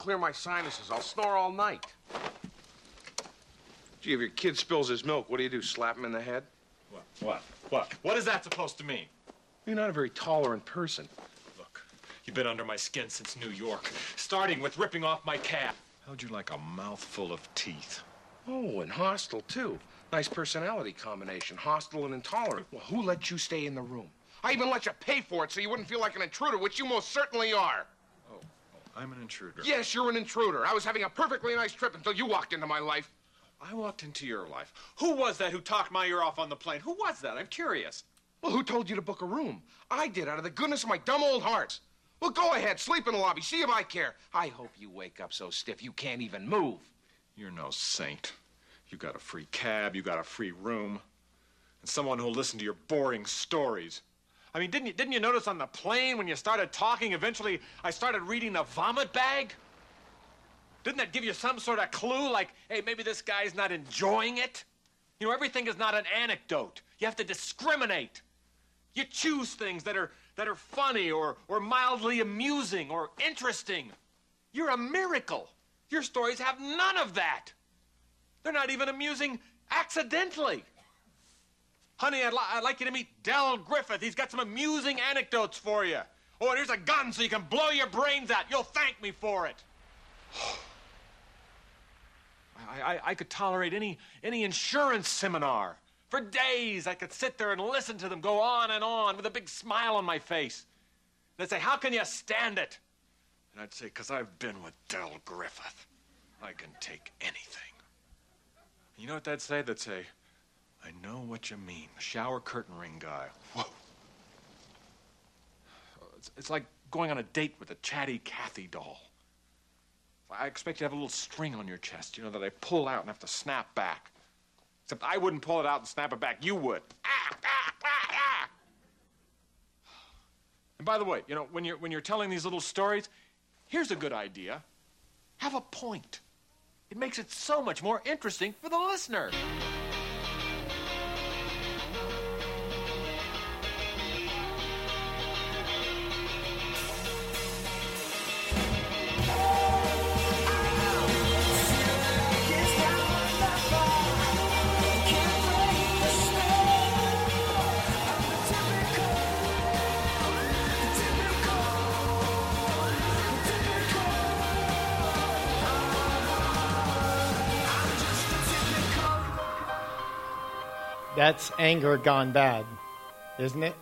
clear my sinuses, I'll snore all night. Gee, if your kid spills his milk, what do you do? Slap him in the head? What? What? What? What is that supposed to mean? You're not a very tolerant person. Look, you've been under my skin since New York, starting with ripping off my cap. How'd you like a mouthful of teeth? Oh, and hostile, too. Nice personality combination, hostile and intolerant. Well, who let you stay in the room? I even let you pay for it so you wouldn't feel like an intruder, which you most certainly are. I'm an intruder. Yes, you're an intruder. I was having a perfectly nice trip until you walked into my life. I walked into your life. Who was that who talked my ear off on the plane? Who was that? I'm curious. Well, who told you to book a room? I did, out of the goodness of my dumb old heart. Well, go ahead, sleep in the lobby, see if I care. I hope you wake up so stiff you can't even move. You're no saint. You got a free cab, you got a free room, and someone who'll listen to your boring stories. I mean, didn't you, didn't you notice on the plane when you started talking, eventually I started reading the vomit bag? Didn't that give you some sort of clue, like, hey, maybe this guy's not enjoying it? You know, everything is not an anecdote. You have to discriminate. You choose things that are, that are funny or, or mildly amusing or interesting. You're a miracle. Your stories have none of that. They're not even amusing accidentally. Honey, I'd, li- I'd like you to meet Del Griffith. He's got some amusing anecdotes for you. Oh, and here's a gun so you can blow your brains out. You'll thank me for it. I, I, I could tolerate any, any insurance seminar. For days, I could sit there and listen to them go on and on with a big smile on my face. They'd say, How can you stand it? And I'd say, Because I've been with Del Griffith. I can take anything. You know what they'd say? They'd say, I know what you mean. The shower curtain ring guy. Whoa. It's, it's like going on a date with a chatty Cathy doll. I expect you to have a little string on your chest, you know, that I pull out and have to snap back. Except I wouldn't pull it out and snap it back. You would. Ah, ah, ah, ah. And by the way, you know, when you're, when you're telling these little stories, here's a good idea. Have a point. It makes it so much more interesting for the listener. That's anger gone bad, isn't it?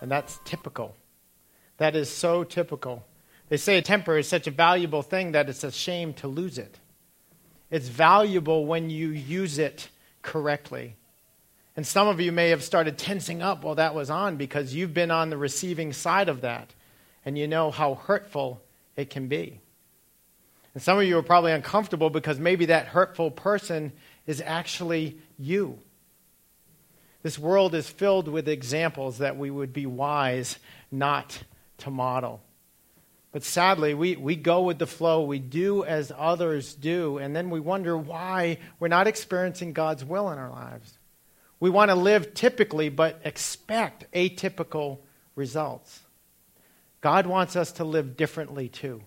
And that's typical. That is so typical. They say a temper is such a valuable thing that it's a shame to lose it. It's valuable when you use it correctly. And some of you may have started tensing up while that was on because you've been on the receiving side of that and you know how hurtful it can be. And some of you are probably uncomfortable because maybe that hurtful person is actually you. This world is filled with examples that we would be wise not to model. But sadly, we, we go with the flow. We do as others do, and then we wonder why we're not experiencing God's will in our lives. We want to live typically, but expect atypical results. God wants us to live differently too.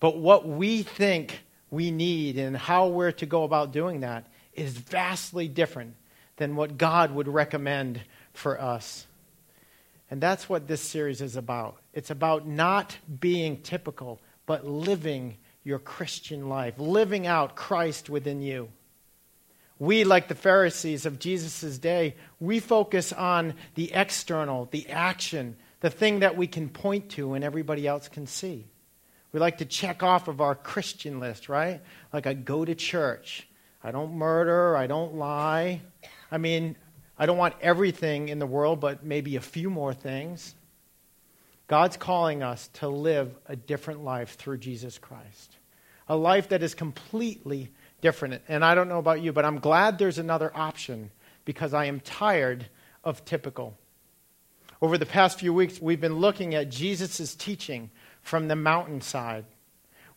But what we think we need and how we're to go about doing that is vastly different than what God would recommend for us. And that's what this series is about. It's about not being typical, but living your Christian life, living out Christ within you. We, like the Pharisees of Jesus' day, we focus on the external, the action, the thing that we can point to and everybody else can see. We like to check off of our Christian list, right? Like I go to church, I don't murder, I don't lie, I mean, I don't want everything in the world, but maybe a few more things. God's calling us to live a different life through Jesus Christ, a life that is completely different. And I don't know about you, but I'm glad there's another option because I am tired of typical. Over the past few weeks, we've been looking at Jesus' teaching from the mountainside,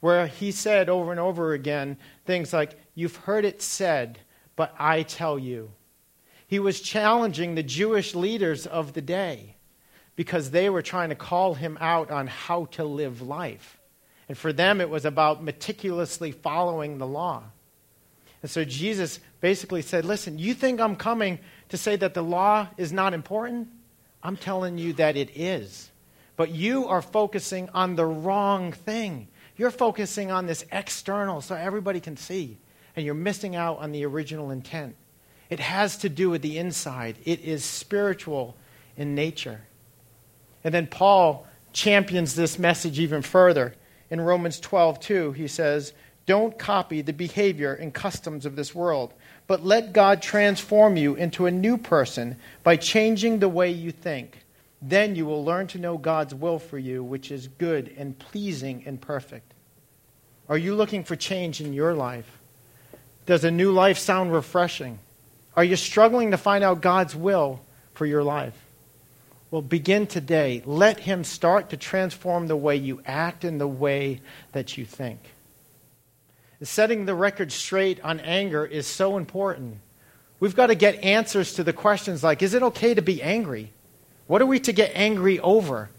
where he said over and over again things like, You've heard it said, but I tell you. He was challenging the Jewish leaders of the day because they were trying to call him out on how to live life. And for them, it was about meticulously following the law. And so Jesus basically said, Listen, you think I'm coming to say that the law is not important? I'm telling you that it is. But you are focusing on the wrong thing. You're focusing on this external so everybody can see, and you're missing out on the original intent. It has to do with the inside, it is spiritual in nature. And then Paul champions this message even further. In Romans 12, 2, he says, Don't copy the behavior and customs of this world, but let God transform you into a new person by changing the way you think. Then you will learn to know God's will for you, which is good and pleasing and perfect. Are you looking for change in your life? Does a new life sound refreshing? Are you struggling to find out God's will for your life? Well, begin today. Let Him start to transform the way you act and the way that you think. Setting the record straight on anger is so important. We've got to get answers to the questions like Is it okay to be angry? What are we to get angry over?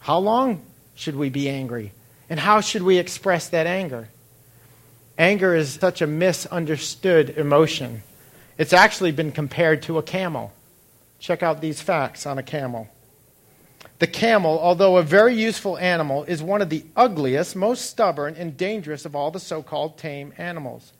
How long should we be angry? And how should we express that anger? Anger is such a misunderstood emotion. It's actually been compared to a camel. Check out these facts on a camel. The camel, although a very useful animal, is one of the ugliest, most stubborn, and dangerous of all the so called tame animals.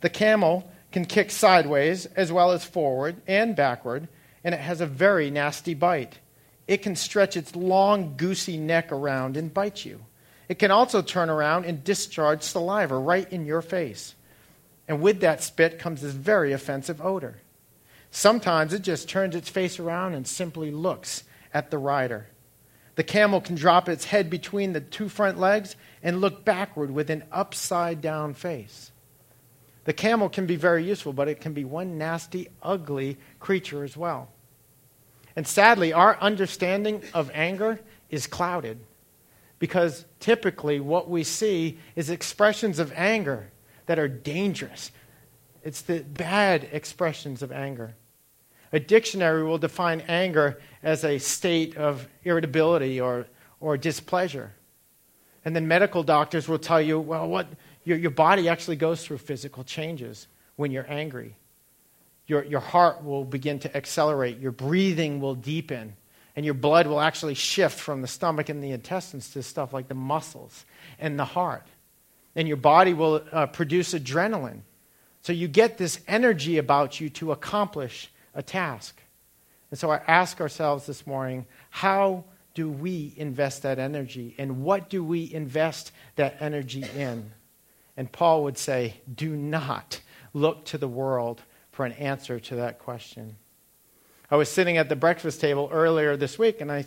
The camel can kick sideways as well as forward and backward, and it has a very nasty bite. It can stretch its long, goosey neck around and bite you. It can also turn around and discharge saliva right in your face. And with that spit comes this very offensive odor. Sometimes it just turns its face around and simply looks at the rider. The camel can drop its head between the two front legs and look backward with an upside down face. The camel can be very useful, but it can be one nasty, ugly creature as well. And sadly, our understanding of anger is clouded because typically what we see is expressions of anger that are dangerous. It's the bad expressions of anger. A dictionary will define anger as a state of irritability or, or displeasure. And then medical doctors will tell you, well, what, your, your body actually goes through physical changes when you're angry your, your heart will begin to accelerate, your breathing will deepen, and your blood will actually shift from the stomach and the intestines to stuff like the muscles and the heart. And your body will uh, produce adrenaline. So you get this energy about you to accomplish a task. And so I ask ourselves this morning how do we invest that energy? And what do we invest that energy in? And Paul would say, do not look to the world for an answer to that question. I was sitting at the breakfast table earlier this week, and I,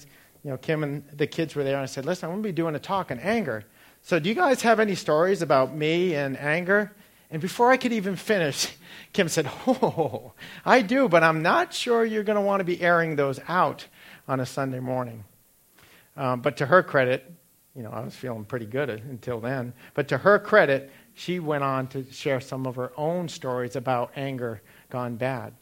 you know, Kim and the kids were there, and I said, "Listen, I'm going to be doing a talk on anger. So, do you guys have any stories about me and anger?" And before I could even finish, Kim said, "Oh, I do, but I'm not sure you're going to want to be airing those out on a Sunday morning." Um, but to her credit, you know, I was feeling pretty good until then. But to her credit, she went on to share some of her own stories about anger gone bad.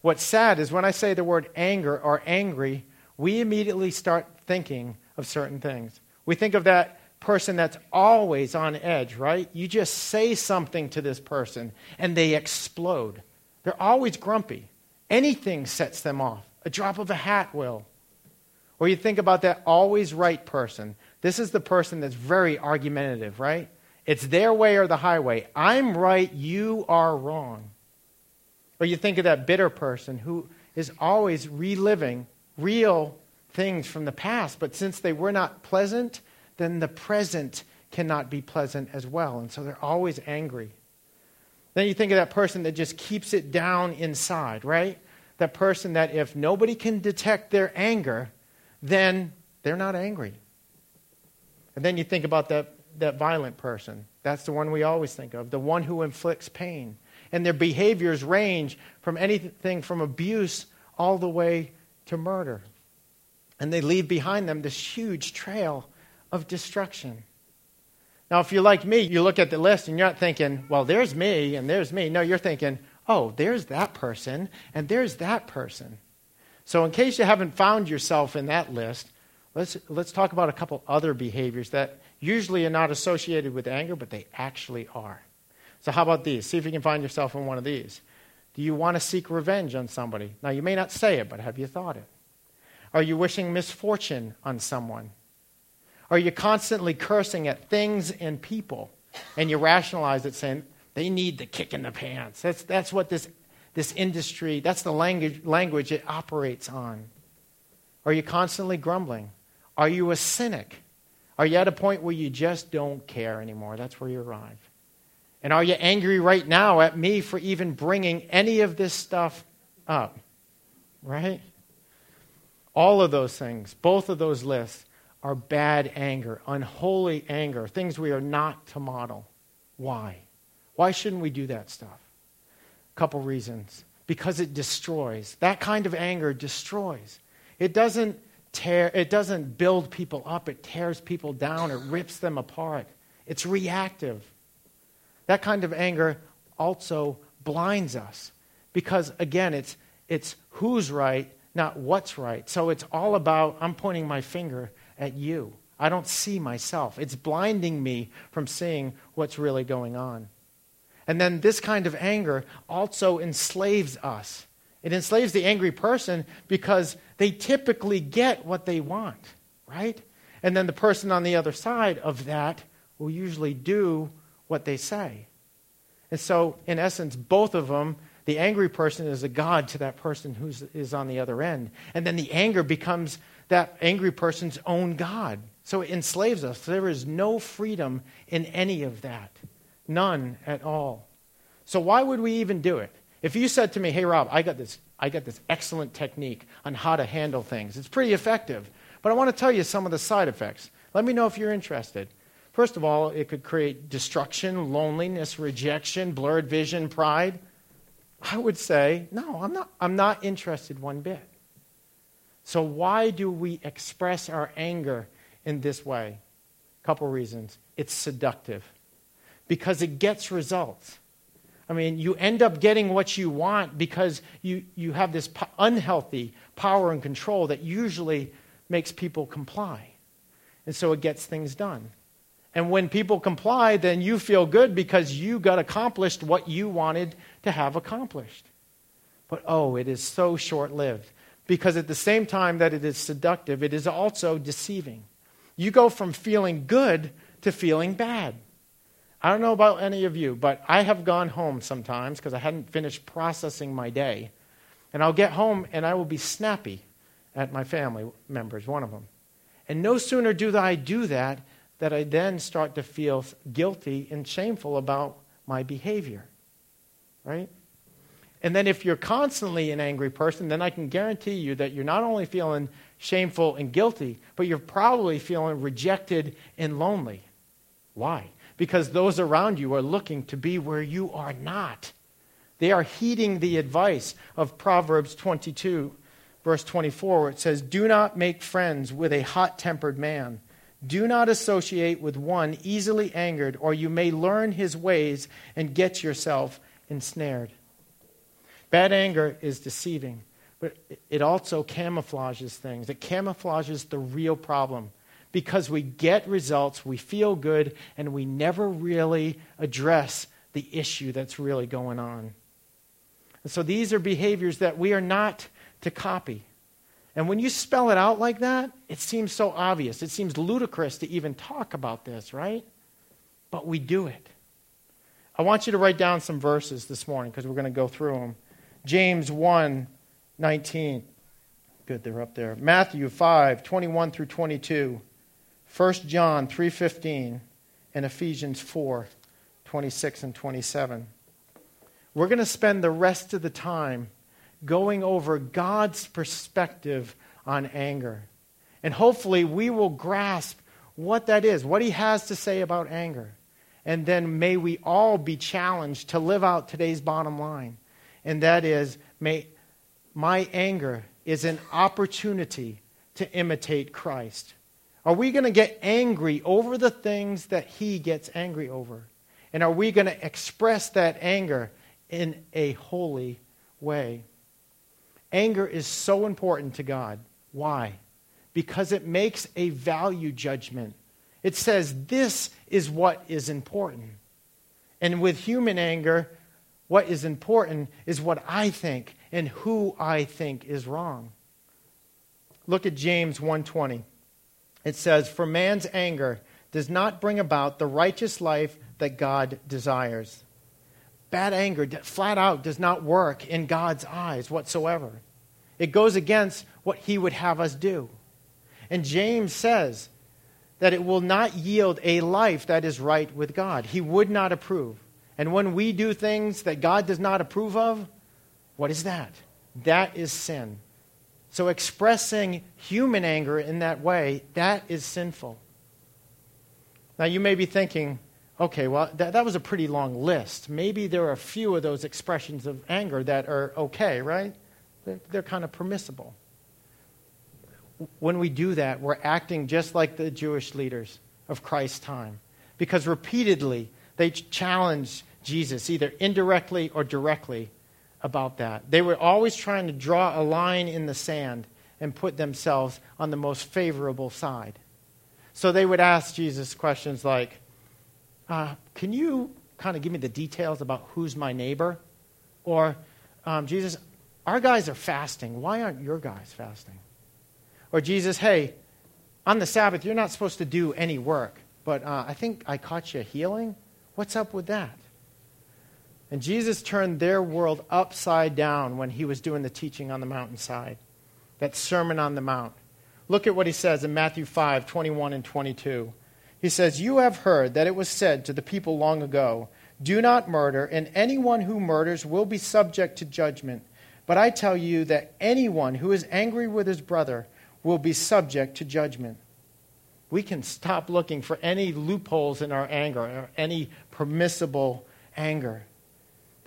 What's sad is when I say the word anger or angry, we immediately start thinking of certain things. We think of that person that's always on edge, right? You just say something to this person and they explode. They're always grumpy. Anything sets them off. A drop of a hat will. Or you think about that always right person. This is the person that's very argumentative, right? It's their way or the highway. I'm right, you are wrong. Or you think of that bitter person who is always reliving real things from the past, but since they were not pleasant, then the present cannot be pleasant as well. And so they're always angry. Then you think of that person that just keeps it down inside, right? That person that if nobody can detect their anger, then they're not angry. And then you think about that, that violent person. That's the one we always think of, the one who inflicts pain and their behaviors range from anything from abuse all the way to murder. And they leave behind them this huge trail of destruction. Now, if you're like me, you look at the list and you're not thinking, well, there's me and there's me. No, you're thinking, oh, there's that person and there's that person. So, in case you haven't found yourself in that list, let's, let's talk about a couple other behaviors that usually are not associated with anger, but they actually are. So, how about these? See if you can find yourself in one of these. Do you want to seek revenge on somebody? Now, you may not say it, but have you thought it? Are you wishing misfortune on someone? Are you constantly cursing at things and people? And you rationalize it saying, they need the kick in the pants. That's, that's what this, this industry, that's the language, language it operates on. Are you constantly grumbling? Are you a cynic? Are you at a point where you just don't care anymore? That's where you arrive. And are you angry right now at me for even bringing any of this stuff up? Right? All of those things, both of those lists, are bad anger, unholy anger, things we are not to model. Why? Why shouldn't we do that stuff? A couple reasons. Because it destroys. That kind of anger destroys. It doesn't tear, it doesn't build people up, it tears people down, it rips them apart. It's reactive. That kind of anger also blinds us because, again, it's, it's who's right, not what's right. So it's all about, I'm pointing my finger at you. I don't see myself. It's blinding me from seeing what's really going on. And then this kind of anger also enslaves us. It enslaves the angry person because they typically get what they want, right? And then the person on the other side of that will usually do what they say. And so, in essence, both of them, the angry person is a god to that person who is on the other end. And then the anger becomes that angry person's own God. So it enslaves us. There is no freedom in any of that. None at all. So why would we even do it? If you said to me, hey, Rob, I got this, I got this excellent technique on how to handle things, it's pretty effective. But I want to tell you some of the side effects. Let me know if you're interested. First of all, it could create destruction, loneliness, rejection, blurred vision, pride. I would say, no, I'm not, I'm not interested one bit. So, why do we express our anger in this way? A couple reasons. It's seductive because it gets results. I mean, you end up getting what you want because you, you have this po- unhealthy power and control that usually makes people comply. And so it gets things done. And when people comply, then you feel good because you got accomplished what you wanted to have accomplished. But oh, it is so short lived because at the same time that it is seductive, it is also deceiving. You go from feeling good to feeling bad. I don't know about any of you, but I have gone home sometimes because I hadn't finished processing my day. And I'll get home and I will be snappy at my family members, one of them. And no sooner do I do that, that I then start to feel guilty and shameful about my behavior. Right? And then if you're constantly an angry person, then I can guarantee you that you're not only feeling shameful and guilty, but you're probably feeling rejected and lonely. Why? Because those around you are looking to be where you are not. They are heeding the advice of Proverbs 22, verse 24, where it says, Do not make friends with a hot tempered man. Do not associate with one easily angered, or you may learn his ways and get yourself ensnared. Bad anger is deceiving, but it also camouflages things. It camouflages the real problem because we get results, we feel good, and we never really address the issue that's really going on. And so these are behaviors that we are not to copy. And when you spell it out like that, it seems so obvious. It seems ludicrous to even talk about this, right? But we do it. I want you to write down some verses this morning because we're going to go through them. James 1 19. Good, they're up there. Matthew 5 21 through 22. 1 John 3 15. And Ephesians 4 26 and 27. We're going to spend the rest of the time going over God's perspective on anger. And hopefully, we will grasp what that is, what He has to say about anger. And then may we all be challenged to live out today's bottom line and that is may, my anger is an opportunity to imitate Christ. Are we going to get angry over the things that he gets angry over? And are we going to express that anger in a holy way? Anger is so important to God. Why? Because it makes a value judgment. It says this is what is important. And with human anger, what is important is what I think and who I think is wrong. Look at James 1:20. It says, "For man's anger does not bring about the righteous life that God desires." Bad anger, flat out, does not work in God's eyes whatsoever. It goes against what he would have us do. And James says that it will not yield a life that is right with God. He would not approve. And when we do things that God does not approve of, what is that? That is sin. So expressing human anger in that way, that is sinful. Now you may be thinking, okay, well, that, that was a pretty long list. Maybe there are a few of those expressions of anger that are okay, right? They're, they're kind of permissible. When we do that, we're acting just like the Jewish leaders of Christ's time. Because repeatedly, they challenged Jesus, either indirectly or directly, about that. They were always trying to draw a line in the sand and put themselves on the most favorable side. So they would ask Jesus questions like, uh, Can you kind of give me the details about who's my neighbor? Or, um, Jesus, our guys are fasting. Why aren't your guys fasting? Or, Jesus, hey, on the Sabbath, you're not supposed to do any work, but uh, I think I caught you healing. What's up with that? And Jesus turned their world upside down when he was doing the teaching on the mountainside, that Sermon on the Mount. Look at what he says in Matthew 5 21 and 22. He says, You have heard that it was said to the people long ago, Do not murder, and anyone who murders will be subject to judgment. But I tell you that anyone who is angry with his brother will be subject to judgment. We can stop looking for any loopholes in our anger or any permissible anger.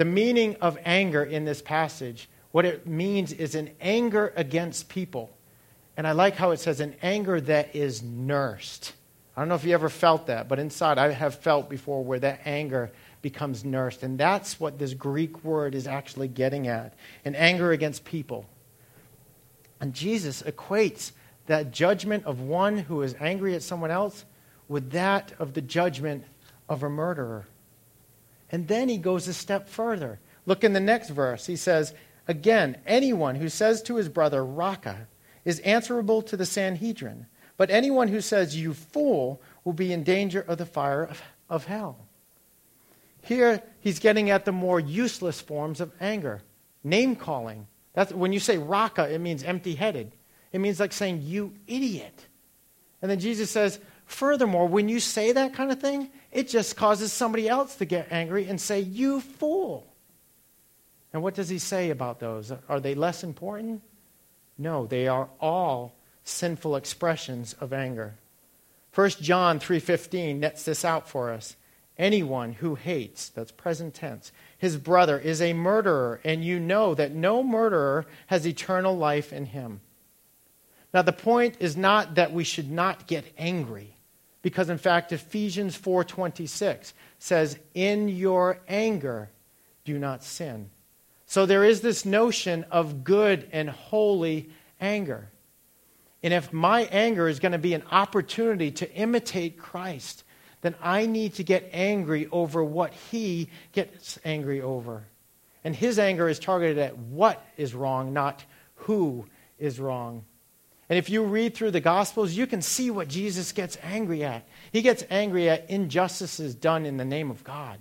The meaning of anger in this passage, what it means is an anger against people. And I like how it says an anger that is nursed. I don't know if you ever felt that, but inside I have felt before where that anger becomes nursed. And that's what this Greek word is actually getting at an anger against people. And Jesus equates that judgment of one who is angry at someone else with that of the judgment of a murderer. And then he goes a step further. Look in the next verse. He says, Again, anyone who says to his brother, Raca, is answerable to the Sanhedrin. But anyone who says, You fool, will be in danger of the fire of, of hell. Here, he's getting at the more useless forms of anger. Name calling. When you say Raca, it means empty headed. It means like saying, You idiot. And then Jesus says, Furthermore, when you say that kind of thing, it just causes somebody else to get angry and say, You fool. And what does he say about those? Are they less important? No, they are all sinful expressions of anger. 1 John 3:15 nets this out for us. Anyone who hates, that's present tense, his brother is a murderer, and you know that no murderer has eternal life in him. Now the point is not that we should not get angry because in fact Ephesians 4:26 says in your anger do not sin. So there is this notion of good and holy anger. And if my anger is going to be an opportunity to imitate Christ, then I need to get angry over what he gets angry over. And his anger is targeted at what is wrong, not who is wrong. And if you read through the Gospels, you can see what Jesus gets angry at. He gets angry at injustices done in the name of God.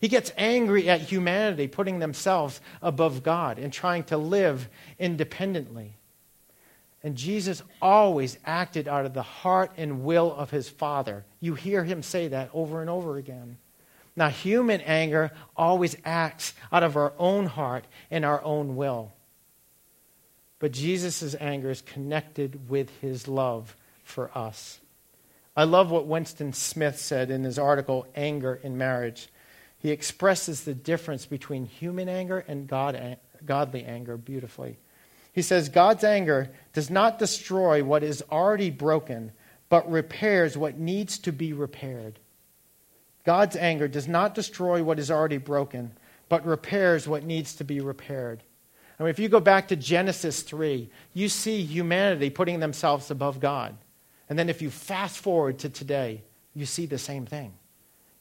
He gets angry at humanity putting themselves above God and trying to live independently. And Jesus always acted out of the heart and will of his Father. You hear him say that over and over again. Now, human anger always acts out of our own heart and our own will. But Jesus' anger is connected with his love for us. I love what Winston Smith said in his article, Anger in Marriage. He expresses the difference between human anger and God, godly anger beautifully. He says, God's anger does not destroy what is already broken, but repairs what needs to be repaired. God's anger does not destroy what is already broken, but repairs what needs to be repaired. I mean, if you go back to Genesis 3, you see humanity putting themselves above God. And then if you fast forward to today, you see the same thing.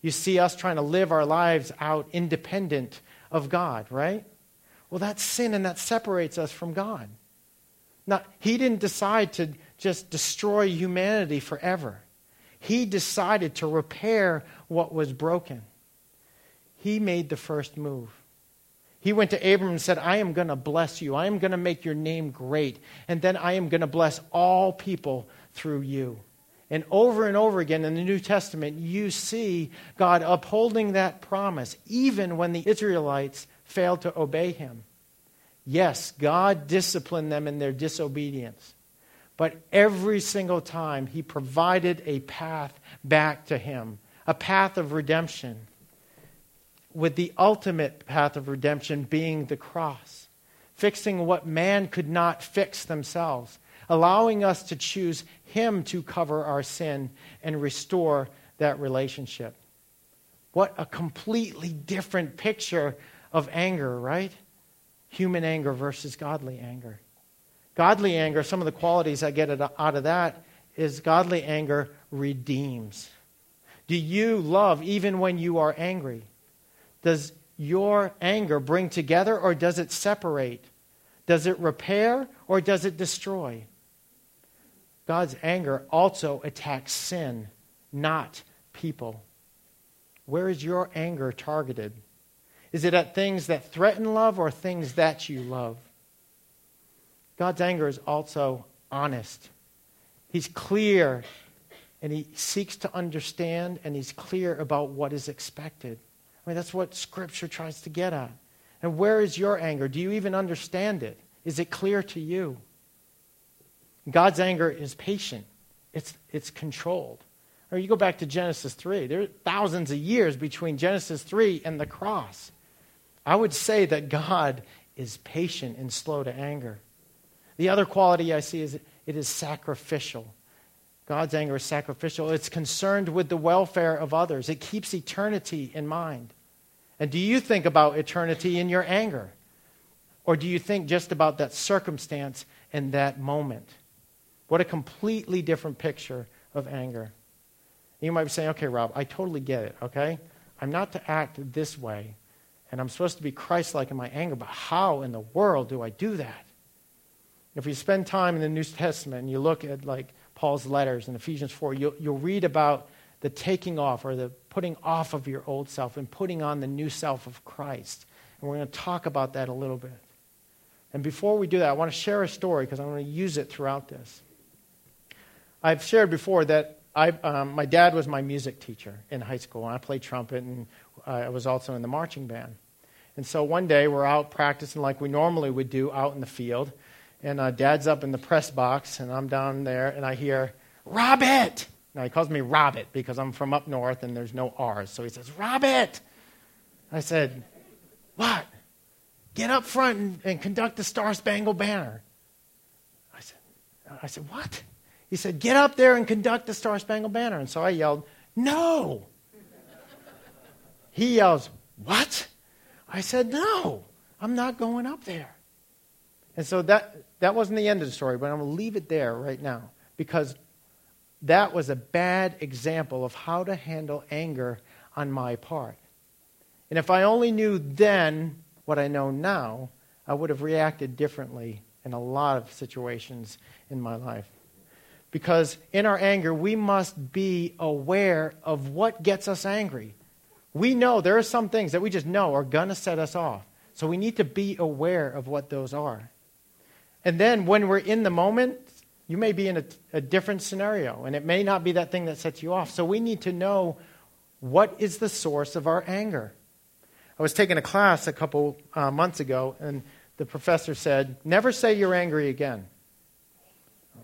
You see us trying to live our lives out independent of God, right? Well, that's sin and that separates us from God. Now, He didn't decide to just destroy humanity forever. He decided to repair what was broken. He made the first move. He went to Abram and said, I am going to bless you. I am going to make your name great. And then I am going to bless all people through you. And over and over again in the New Testament, you see God upholding that promise, even when the Israelites failed to obey him. Yes, God disciplined them in their disobedience. But every single time, he provided a path back to him, a path of redemption, with the ultimate path of redemption being the cross, fixing what man could not fix themselves, allowing us to choose him to cover our sin and restore that relationship. What a completely different picture of anger, right? Human anger versus godly anger. Godly anger, some of the qualities I get out of that is godly anger redeems. Do you love even when you are angry? Does your anger bring together or does it separate? Does it repair or does it destroy? God's anger also attacks sin, not people. Where is your anger targeted? Is it at things that threaten love or things that you love? God's anger is also honest. He's clear and he seeks to understand and he's clear about what is expected. Mean, that's what Scripture tries to get at. And where is your anger? Do you even understand it? Is it clear to you? God's anger is patient, it's, it's controlled. Or you go back to Genesis 3, there are thousands of years between Genesis 3 and the cross. I would say that God is patient and slow to anger. The other quality I see is it is sacrificial. God's anger is sacrificial. It's concerned with the welfare of others. It keeps eternity in mind. And do you think about eternity in your anger? Or do you think just about that circumstance and that moment? What a completely different picture of anger. You might be saying, okay, Rob, I totally get it, okay? I'm not to act this way, and I'm supposed to be Christ like in my anger, but how in the world do I do that? If you spend time in the New Testament and you look at like Paul's letters in Ephesians 4, you'll, you'll read about the taking off or the putting off of your old self and putting on the new self of Christ. And we're going to talk about that a little bit. And before we do that, I want to share a story because I want to use it throughout this. I've shared before that I, um, my dad was my music teacher in high school, and I played trumpet, and I was also in the marching band. And so one day we're out practicing like we normally would do out in the field, and uh, dad's up in the press box, and I'm down there, and I hear, Robert! Now, he calls me Robert because I'm from up north and there's no R's. So he says, Robert! I said, What? Get up front and, and conduct the Star Spangled Banner. I said, I said, What? He said, Get up there and conduct the Star Spangled Banner. And so I yelled, No! He yells, What? I said, No, I'm not going up there. And so that, that wasn't the end of the story, but I'm going to leave it there right now because that was a bad example of how to handle anger on my part. And if I only knew then what I know now, I would have reacted differently in a lot of situations in my life. Because in our anger, we must be aware of what gets us angry. We know there are some things that we just know are going to set us off. So we need to be aware of what those are. And then when we're in the moment, you may be in a, a, different scenario, and it may not be that thing that sets you off. So we need to know what is the source of our anger. I was taking a class a couple uh, months ago, and the professor said, Never say you're angry again.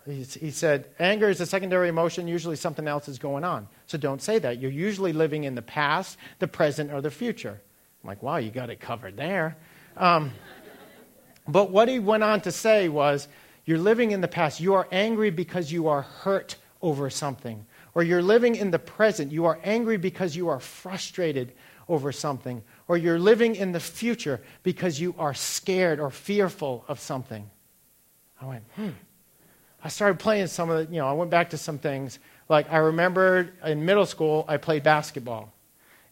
He, he said, Anger is a secondary emotion. Usually something else is going on. So don't say that. You're usually living in the past, the present, or the future. I'm like, wow, you got it covered there. Um, but what he went on to say was, You're living in the past. You are angry because you are hurt over something. Or you're living in the present. You are angry because you are frustrated over something. Or you're living in the future because you are scared or fearful of something. I went, hmm. I started playing some of the, you know, I went back to some things. Like I remember in middle school, I played basketball.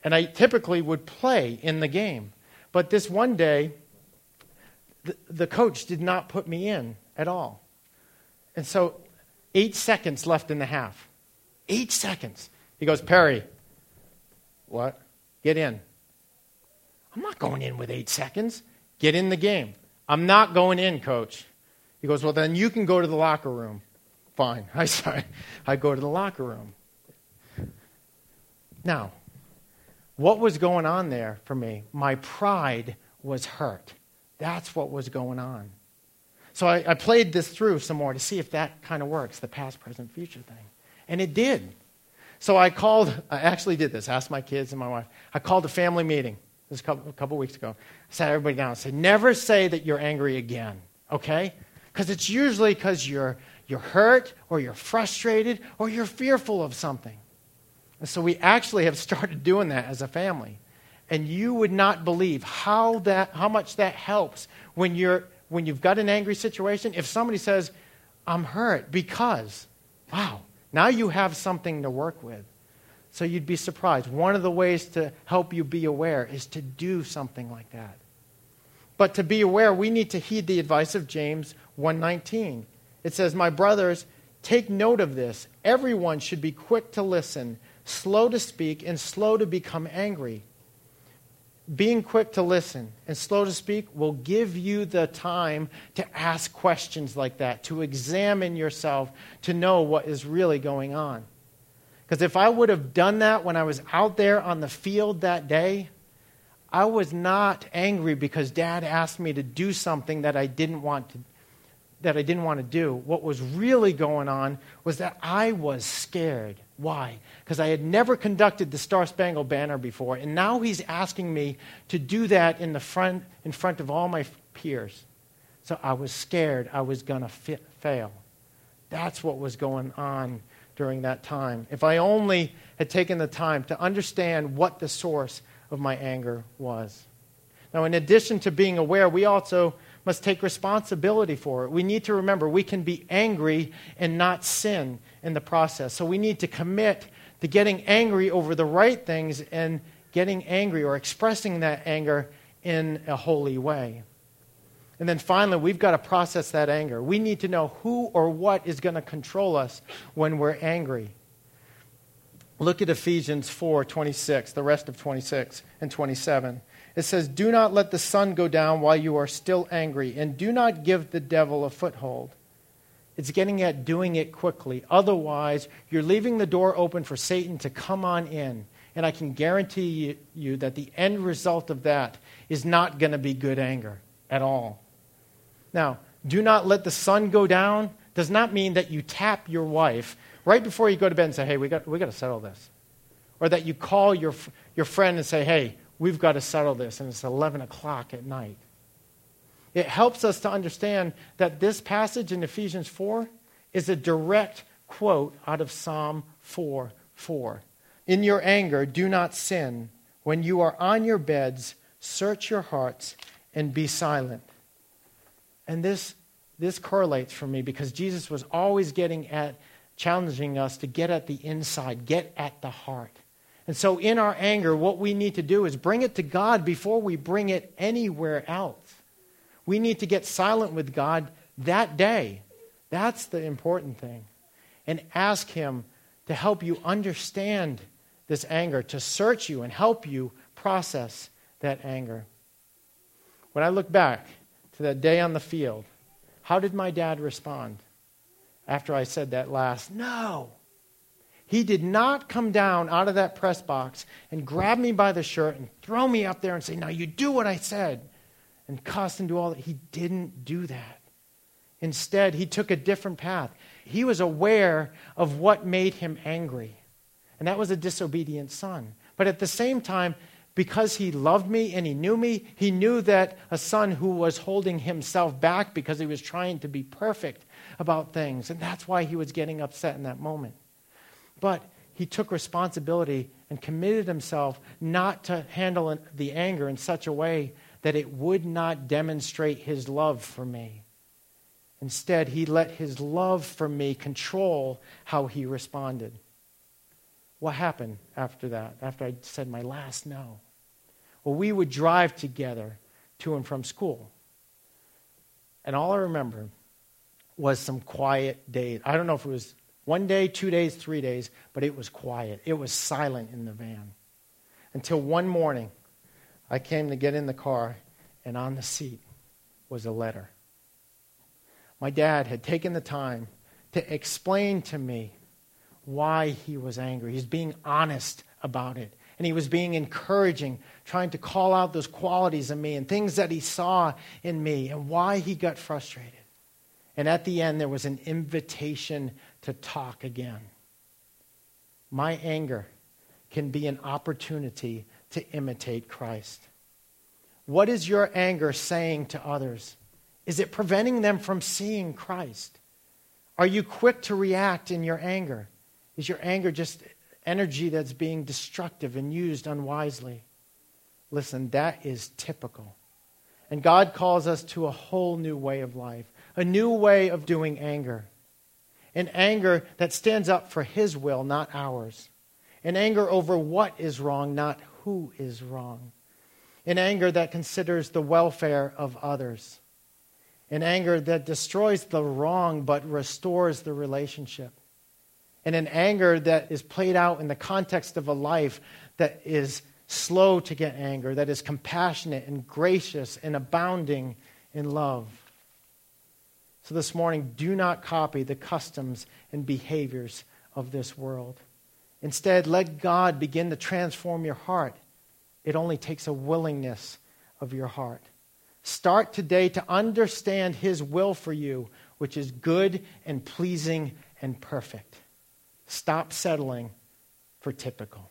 And I typically would play in the game. But this one day, the, the coach did not put me in at all. And so, eight seconds left in the half. Eight seconds. He goes, Perry, what? Get in. I'm not going in with eight seconds. Get in the game. I'm not going in, coach. He goes, Well, then you can go to the locker room. Fine. I, sorry. I go to the locker room. Now, what was going on there for me? My pride was hurt. That's what was going on. So I, I, played this through some more to see if that kind of works, the past, present, future thing. And it did. So I called, I actually did this, asked my kids and my wife. I called a family meeting this a couple, a couple weeks ago. I sat everybody down and said, never say that you're angry again, okay? Because it's usually because you're, you're hurt or you're frustrated or you're fearful of something. And so we actually have started doing that as a family. And you would not believe how, that, how much that helps when, you're, when you've got an angry situation. If somebody says, I'm hurt because, wow, now you have something to work with. So you'd be surprised. One of the ways to help you be aware is to do something like that. But to be aware, we need to heed the advice of James 1:19. It says, "My brothers, take note of this. Everyone should be quick to listen, slow to speak, and slow to become angry. Being quick to listen and slow to speak will give you the time to ask questions like that, to examine yourself, to know what is really going on. Because if I would have done that when I was out there on the field that day, I was not angry because dad asked me to do something that I didn't want to that I didn't want to do. What was really going on was that I was scared. Why? Because I had never conducted the Star Spangled Banner before, and now he's asking me to do that in the front in front of all my peers. So I was scared I was going to fail. That's what was going on during that time. If I only had taken the time to understand what the source of my anger was. Now, in addition to being aware, we also must take responsibility for it. We need to remember we can be angry and not sin in the process. So we need to commit to getting angry over the right things and getting angry or expressing that anger in a holy way. And then finally, we've got to process that anger. We need to know who or what is going to control us when we're angry. Look at Ephesians 4 26, the rest of 26 and 27. It says, Do not let the sun go down while you are still angry, and do not give the devil a foothold. It's getting at doing it quickly. Otherwise, you're leaving the door open for Satan to come on in. And I can guarantee you that the end result of that is not going to be good anger at all. Now, do not let the sun go down does not mean that you tap your wife right before you go to bed and say, hey, we got, we got to settle this. Or that you call your, your friend and say, hey, we've got to settle this, and it's 11 o'clock at night. It helps us to understand that this passage in Ephesians 4 is a direct quote out of Psalm 4 4. In your anger, do not sin. When you are on your beds, search your hearts and be silent. And this, this correlates for me because Jesus was always getting at, challenging us to get at the inside, get at the heart. And so, in our anger, what we need to do is bring it to God before we bring it anywhere else. We need to get silent with God that day. That's the important thing. And ask Him to help you understand this anger, to search you and help you process that anger. When I look back to that day on the field, how did my dad respond after I said that last? No. He did not come down out of that press box and grab me by the shirt and throw me up there and say, Now you do what I said, and cuss and do all that. He didn't do that. Instead, he took a different path. He was aware of what made him angry, and that was a disobedient son. But at the same time, because he loved me and he knew me, he knew that a son who was holding himself back because he was trying to be perfect about things. And that's why he was getting upset in that moment. But he took responsibility and committed himself not to handle the anger in such a way that it would not demonstrate his love for me. Instead, he let his love for me control how he responded. What happened after that, after I said my last no? Well, we would drive together to and from school. And all I remember was some quiet days. I don't know if it was one day, two days, three days, but it was quiet. It was silent in the van. Until one morning, I came to get in the car, and on the seat was a letter. My dad had taken the time to explain to me why he was angry. He's being honest about it. And he was being encouraging, trying to call out those qualities in me and things that he saw in me and why he got frustrated. And at the end, there was an invitation to talk again. My anger can be an opportunity to imitate Christ. What is your anger saying to others? Is it preventing them from seeing Christ? Are you quick to react in your anger? Is your anger just energy that's being destructive and used unwisely? Listen, that is typical. And God calls us to a whole new way of life, a new way of doing anger. An anger that stands up for His will, not ours. An anger over what is wrong, not who is wrong. An anger that considers the welfare of others an anger that destroys the wrong but restores the relationship, and an anger that is played out in the context of a life that is slow to get anger, that is compassionate and gracious and abounding in love. So this morning, do not copy the customs and behaviors of this world. Instead, let God begin to transform your heart. It only takes a willingness of your heart. Start today to understand His will for you, which is good and pleasing and perfect. Stop settling for typical.